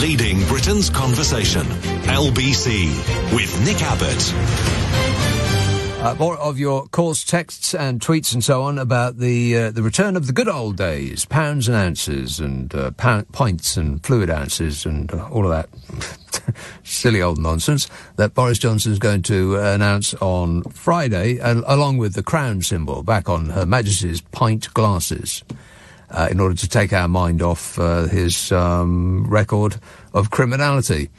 Leading Britain's conversation. LBC with Nick Abbot. Uh, more of your calls, texts, and tweets and so on about the uh, the return of the good old days, pounds and ounces, and uh, pound, pints and fluid ounces, and uh, all of that silly old nonsense that Boris Johnson is going to announce on Friday, along with the crown symbol back on Her Majesty's pint glasses. Uh, in order to take our mind off uh, his um, record of criminality.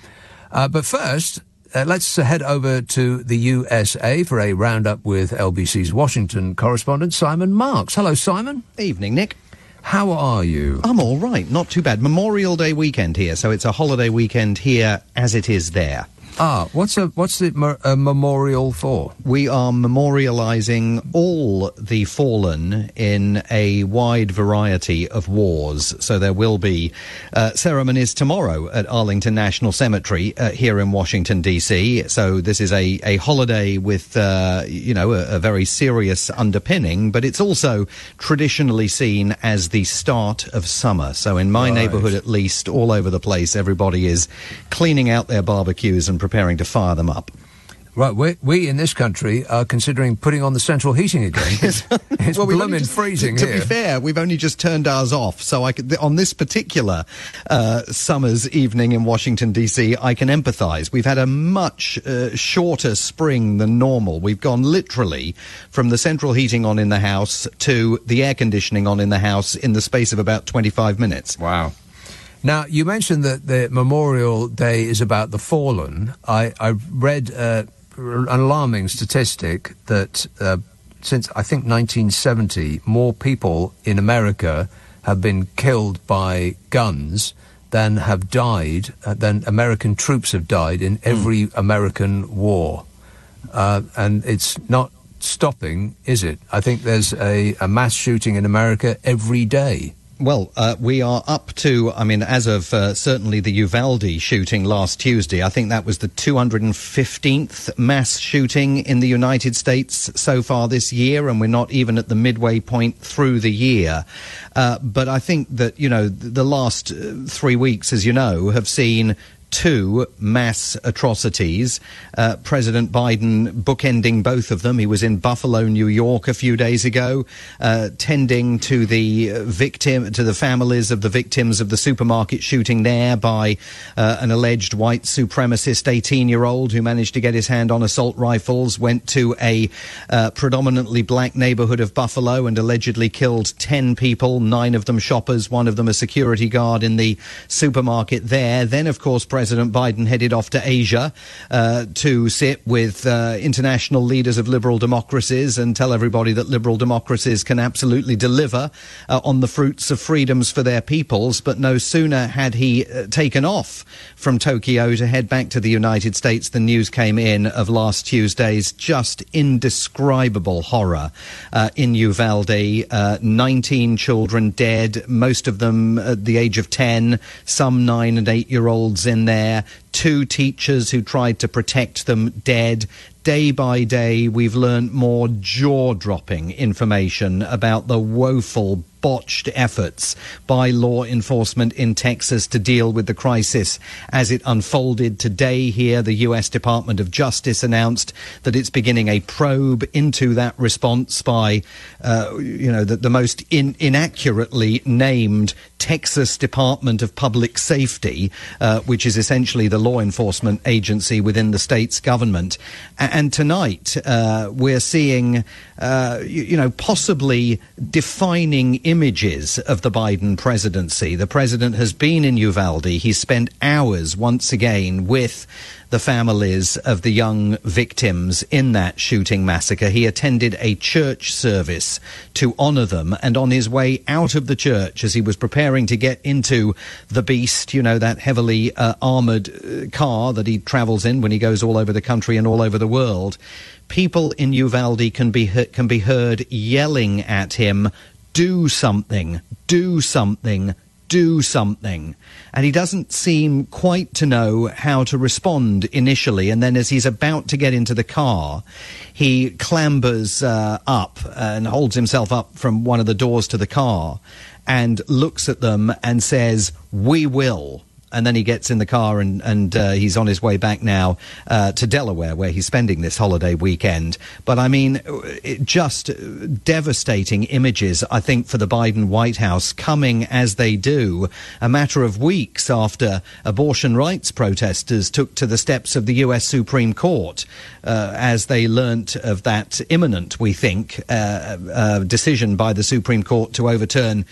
Uh, but first, uh, let's head over to the USA for a roundup with LBC's Washington correspondent, Simon Marks. Hello, Simon. Evening, Nick. How are you? I'm all right, not too bad. Memorial Day weekend here, so it's a holiday weekend here as it is there. Ah, what's a what's the a memorial for? We are memorialising all the fallen in a wide variety of wars. So there will be uh, ceremonies tomorrow at Arlington National Cemetery uh, here in Washington D.C. So this is a a holiday with uh, you know a, a very serious underpinning, but it's also traditionally seen as the start of summer. So in my right. neighbourhood, at least, all over the place, everybody is cleaning out their barbecues and preparing to fire them up. Right, we, we in this country are considering putting on the central heating again. it's well, blooming just, freezing to, here. To be fair, we've only just turned ours off, so I could, on this particular uh, summer's evening in Washington D.C., I can empathise. We've had a much uh, shorter spring than normal. We've gone literally from the central heating on in the house to the air conditioning on in the house in the space of about twenty-five minutes. Wow. Now, you mentioned that the Memorial Day is about the fallen. I, I read uh, an alarming statistic that uh, since I think 1970, more people in America have been killed by guns than have died, uh, than American troops have died in hmm. every mm. American war. Uh, and it's not stopping, is it? I think there's a, a mass shooting in America every day. Well, uh, we are up to, I mean, as of uh, certainly the Uvalde shooting last Tuesday, I think that was the 215th mass shooting in the United States so far this year, and we're not even at the midway point through the year. Uh, but I think that, you know, the last uh, three weeks, as you know, have seen two mass atrocities. Uh, President Biden bookending both of them. He was in Buffalo, New York, a few days ago, uh, tending to the victim, to the families of the victims of the supermarket shooting there by uh, an alleged white supremacist 18-year-old who managed to get his hand on assault rifles. Went to a uh, predominantly black neighborhood of Buffalo and allegedly killed 10 people, nine of them shoppers, one of them a security guard in the supermarket there. Then, of course, President Biden headed off to Asia uh, to sit with uh, international leaders of liberal democracies and tell everybody that liberal democracies can absolutely deliver uh, on the fruits of freedoms for their peoples. But no sooner had he uh, taken off from Tokyo to head back to the United States, the news came in of last Tuesday's just indescribable horror uh, in Uvalde. Uh, 19 children dead, most of them at the age of 10, some nine and eight year olds in there, two teachers who tried to protect them dead. Day by day, we've learned more jaw dropping information about the woeful botched efforts by law enforcement in Texas to deal with the crisis as it unfolded. Today, here, the U.S. Department of Justice announced that it's beginning a probe into that response by, uh, you know, the, the most in, inaccurately named Texas Department of Public Safety, uh, which is essentially the law enforcement agency within the state's government. And tonight, uh, we're seeing, uh, you, you know, possibly defining images of the Biden presidency. The president has been in Uvalde. He spent hours once again with the families of the young victims in that shooting massacre. He attended a church service to honor them. And on his way out of the church, as he was preparing to get into the beast, you know, that heavily uh, armored uh, car that he travels in when he goes all over the country and all over the world, people in Uvalde can be, can be heard yelling at him do something, do something, do something. And he doesn't seem quite to know how to respond initially. And then as he's about to get into the car, he clambers uh, up and holds himself up from one of the doors to the car and looks at them and says, We will and then he gets in the car and, and uh, he's on his way back now uh, to Delaware, where he's spending this holiday weekend. But I mean, it, just devastating images, I think, for the Biden White House coming as they do a matter of weeks after abortion rights protesters took to the steps of the U.S. Supreme Court uh, as they learnt of that imminent, we think, uh, uh, decision by the Supreme Court to overturn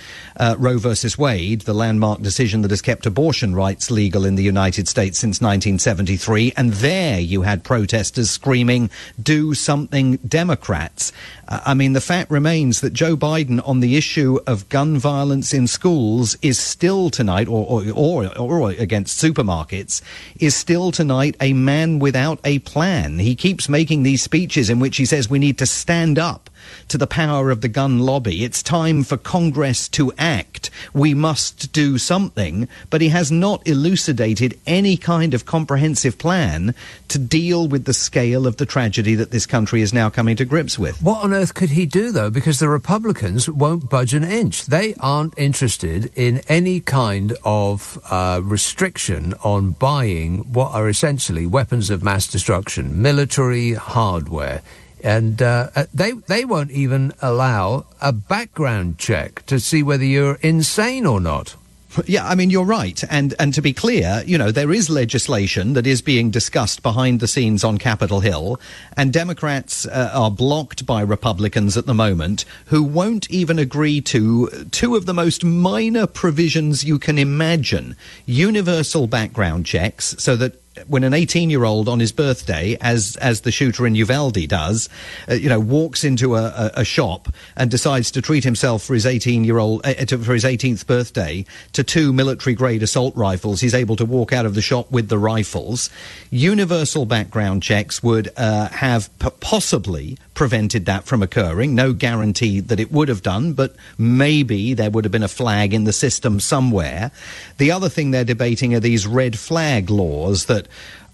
Roe versus Wade, the landmark decision that has kept abortion rights rights legal in the United States since 1973. And there you had protesters screaming, do something, Democrats. Uh, I mean, the fact remains that Joe Biden on the issue of gun violence in schools is still tonight, or, or, or, or against supermarkets, is still tonight a man without a plan. He keeps making these speeches in which he says we need to stand up to the power of the gun lobby. It's time for Congress to act. We must do something. But he has not elucidated any kind of comprehensive plan to deal with the scale of the tragedy that this country is now coming to grips with. What on earth could he do, though? Because the Republicans won't budge an inch. They aren't interested in any kind of uh, restriction on buying what are essentially weapons of mass destruction, military hardware and uh, they they won't even allow a background check to see whether you're insane or not. Yeah, I mean you're right, and and to be clear, you know there is legislation that is being discussed behind the scenes on Capitol Hill, and Democrats uh, are blocked by Republicans at the moment, who won't even agree to two of the most minor provisions you can imagine: universal background checks, so that when an 18 year old on his birthday, as as the shooter in Uvalde does, uh, you know, walks into a, a, a, shop and decides to treat himself for his 18 year old uh, to, for his 18th birthday to two military grade assault rifles, he's able to walk out of the shop with the rifles. Universal background checks would uh, have p- possibly prevented that from occurring. No guarantee that it would have done, but maybe there would have been a flag in the system somewhere. The other thing they're debating are these red flag laws that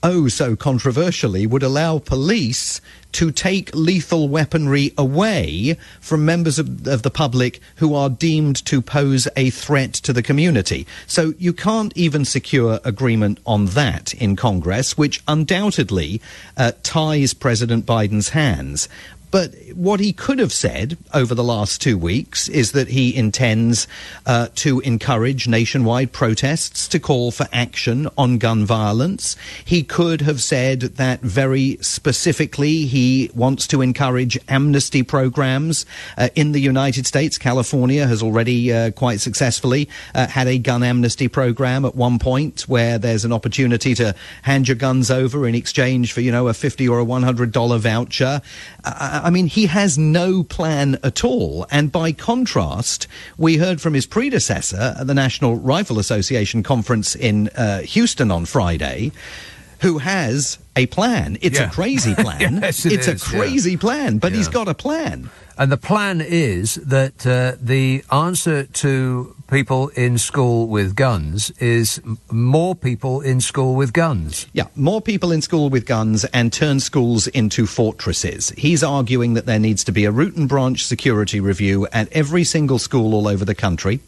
oh so controversially would allow police to take lethal weaponry away from members of, of, the public who are deemed to pose a threat to the community. So you can't even secure agreement on that in Congress, which undoubtedly uh, ties President Biden's hands. But what he could have said over the last two weeks is that he intends uh, to encourage nationwide protests to call for action on gun violence. He could have said that very specifically he wants to encourage amnesty programs uh, in the United States. California has already uh, quite successfully uh, had a gun amnesty program at one point where there's an opportunity to hand your guns over in exchange for, you know, a 50 or a $100 voucher. I mean, he has no plan at all. And by contrast, we heard from his predecessor at the National Rifle Association conference in uh, Houston on Friday who has a plan. It's yeah. a crazy plan. yes, it it's is, a crazy yeah. plan, but yeah. he's got a plan. And the plan is that uh, the answer to people in school with guns is more people in school with guns. Yeah, more people in school with guns and turn schools into fortresses. He's arguing that there needs to be a root and branch security review at every single school all over the country.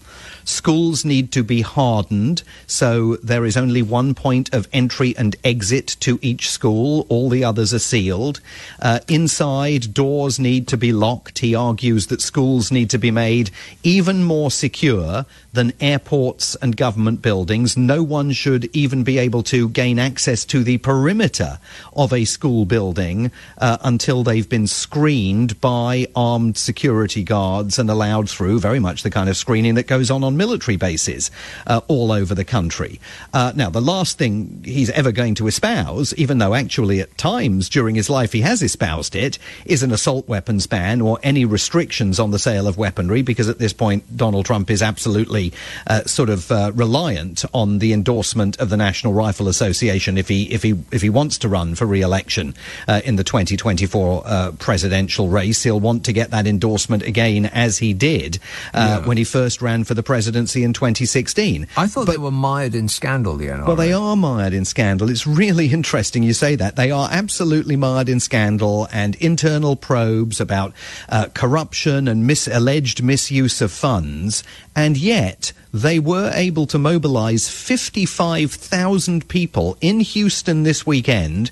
Schools need to be hardened, so there is only one point of entry and exit to each school. All the others are sealed. Uh, inside, doors need to be locked. He argues that schools need to be made even more secure than airports and government buildings. No one should even be able to gain access to the perimeter of a school building uh, until they've been screened by armed security guards and allowed through, very much the kind of screening that goes on on military bases uh, all over the country. Uh, now, the last thing he's ever going to espouse, even though actually at times during his life he has espoused it, is an assault weapons ban or any restrictions on the sale of weaponry, because at this point Donald Trump is absolutely uh, sort of uh, reliant on the endorsement of the National Rifle Association if he if he if he wants to run for re-election uh, in the 2024 uh, presidential race. He'll want to get that endorsement again, as he did uh, yeah. when he first ran for the presidency presidency in 2016. I thought but, they were mired in scandal, the NRA. Well, they are mired in scandal. It's really interesting you say that. They are absolutely mired in scandal and internal probes about uh, corruption and mis- alleged misuse of funds. And yet, yet they were able to mobilize 55,000 people in Houston this weekend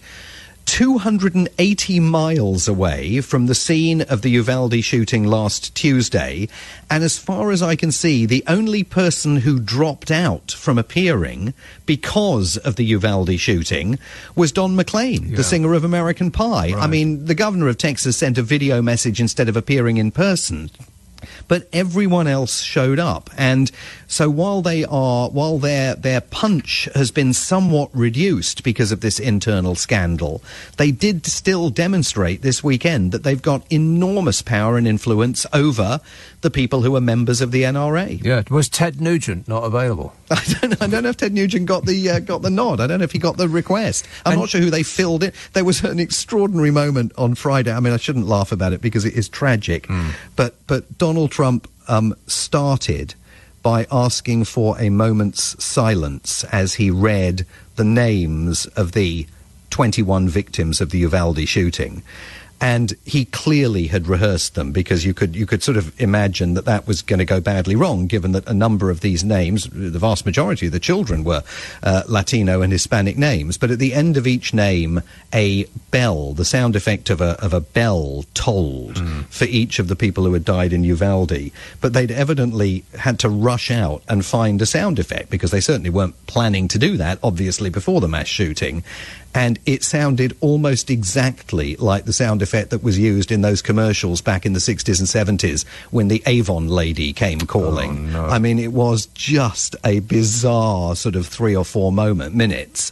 280 miles away from the scene of the Uvalde shooting last Tuesday. And as far as I can see, the only person who dropped out from appearing because of the Uvalde shooting was Don McLean, Yeah. the singer of American Pie. I mean, the governor of Texas sent a video message instead of appearing in person but everyone else showed up and so while they are while their their punch has been somewhat reduced because of this internal scandal they did still demonstrate this weekend that they've got enormous power and influence over the people who are members of the NRA Yeah, was Ted Nugent not available? I don't, know, I don't know if Ted Nugent got the uh, got the nod. I don't know if he got the request. I'm And- not sure who they filled it. There was an extraordinary moment on Friday. I mean, I shouldn't laugh about it because it is tragic. But but Donald Trump um, started by asking for a moment's silence as he read the names of the 21 victims of the Uvalde shooting. And he clearly had rehearsed them because you could you could sort of imagine that that was going to go badly wrong, given that a number of these names, the vast majority of the children were uh, Latino and Hispanic names. But at the end of each name, a bell, the sound effect of a of a bell, tolled for each of the people who had died in Uvalde. But they'd evidently had to rush out and find a sound effect because they certainly weren't planning to do that, obviously, before the mass shooting. And it sounded almost exactly like the sound effect that was used in those commercials back in the 60s and 70s when the Avon lady came calling. no. I mean, it was just a bizarre sort of three or four moment minutes.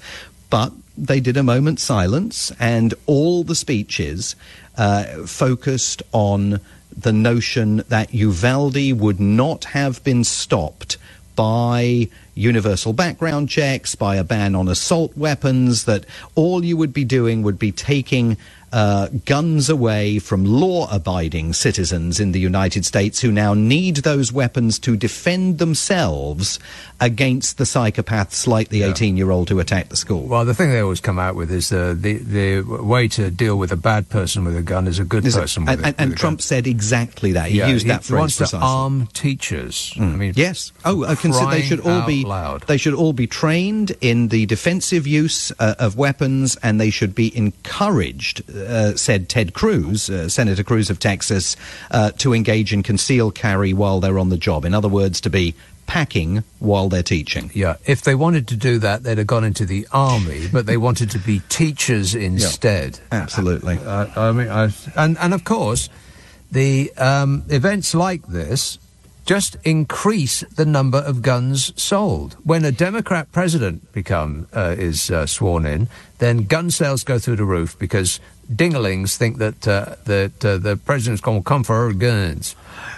But they did a moment's silence, and all the speeches uh, focused on the notion that Uvalde would not have been stopped by universal background checks, by a ban on assault weapons, that all you would be doing would be taking uh, guns away from law abiding citizens in the United States who now need those weapons to defend themselves against the psychopaths like the 18 year old who attacked the school. Well, the thing they always come out with is uh, the the way to deal with a bad person with a gun is a good Is it- person with and a, and, and Trump gun. said exactly that. He Yeah, used that he phrase wants precisely. to arm teachers. I mean, Yes. Oh, I can say they should all be loud. they should all be trained in the defensive use uh, of weapons, and they should be encouraged, uh, said Ted Cruz, uh, Senator Cruz of Texas, uh, to engage in concealed carry while they're on the job. In other words, to be packing while they're teaching. Yeah, if they wanted to do that, they'd have gone into the army, but they wanted to be teachers instead. Absolutely. Uh, I mean, I, and and of course, the um, events like this just increase the number of guns sold. When a Democrat president become uh, is uh, sworn in, then gun sales go through the roof because dinglings think that uh, that uh, the president's going to come for our guns.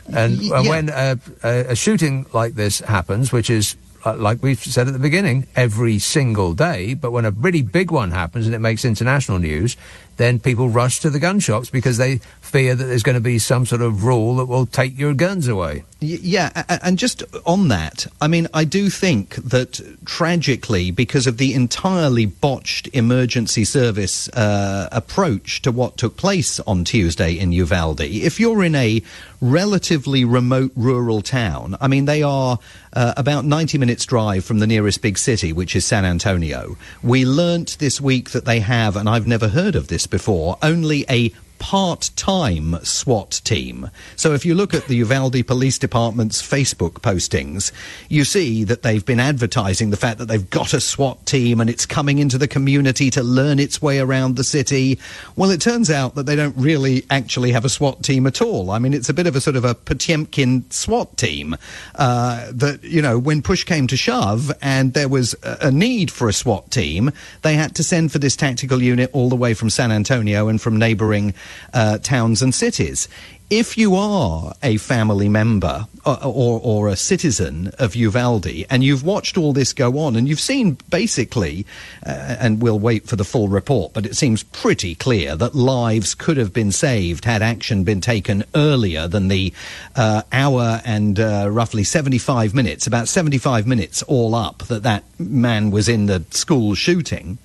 And yeah. when a, a, a shooting like this happens, which is uh, like we've said at the beginning, every single day, but when a really big one happens and it makes international news, then people rush to the gun shops because they fear that there's going to be some sort of rule that will take your guns away. Yeah, and just on that, I mean, I do think that tragically, because of the entirely botched emergency service uh, approach to what took place on Tuesday in Uvalde, if you're in a relatively remote rural town, I mean, they are uh, about 90 minutes drive from the nearest big city, which is San Antonio. We learnt this week that they have, and I've never heard of this before, only a part-time SWAT team. So if you look at the Uvalde Police Department's Facebook postings, you see that they've been advertising the fact that they've got a SWAT team and it's coming into the community to learn its way around the city. Well, it turns out that they don't really actually have a SWAT team at all. I mean, it's a bit of a sort of a Potemkin SWAT team uh, that, you know, when push came to shove and there was a, a need for a SWAT team, they had to send for this tactical unit all the way from San Antonio and from neighboring uh, towns and cities. If you are a family member or, or, or a citizen of Uvalde and you've watched all this go on and you've seen basically, uh, and we'll wait for the full report, but it seems pretty clear that lives could have been saved had action been taken earlier than the uh, hour and uh, roughly 75 minutes, about 75 minutes all up, that that man was in the school shooting.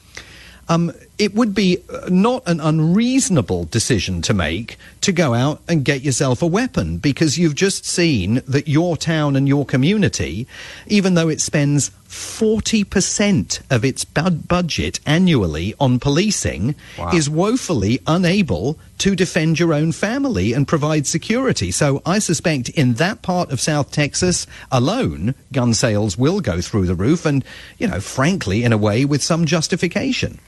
um, it would be uh, not an unreasonable decision to make to go out and get yourself a weapon because you've just seen that your town and your community, even though it spends 40% of its bud- budget annually on policing, Wow. is woefully unable to defend your own family and provide security. So I suspect in that part of South Texas alone, gun sales will go through the roof and, you know, frankly, in a way with some justification.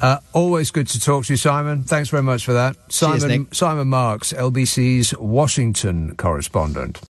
Uh, always good to talk to you, Simon. Thanks very much for that. Simon Nick. Simon Marks, LBC's Washington correspondent.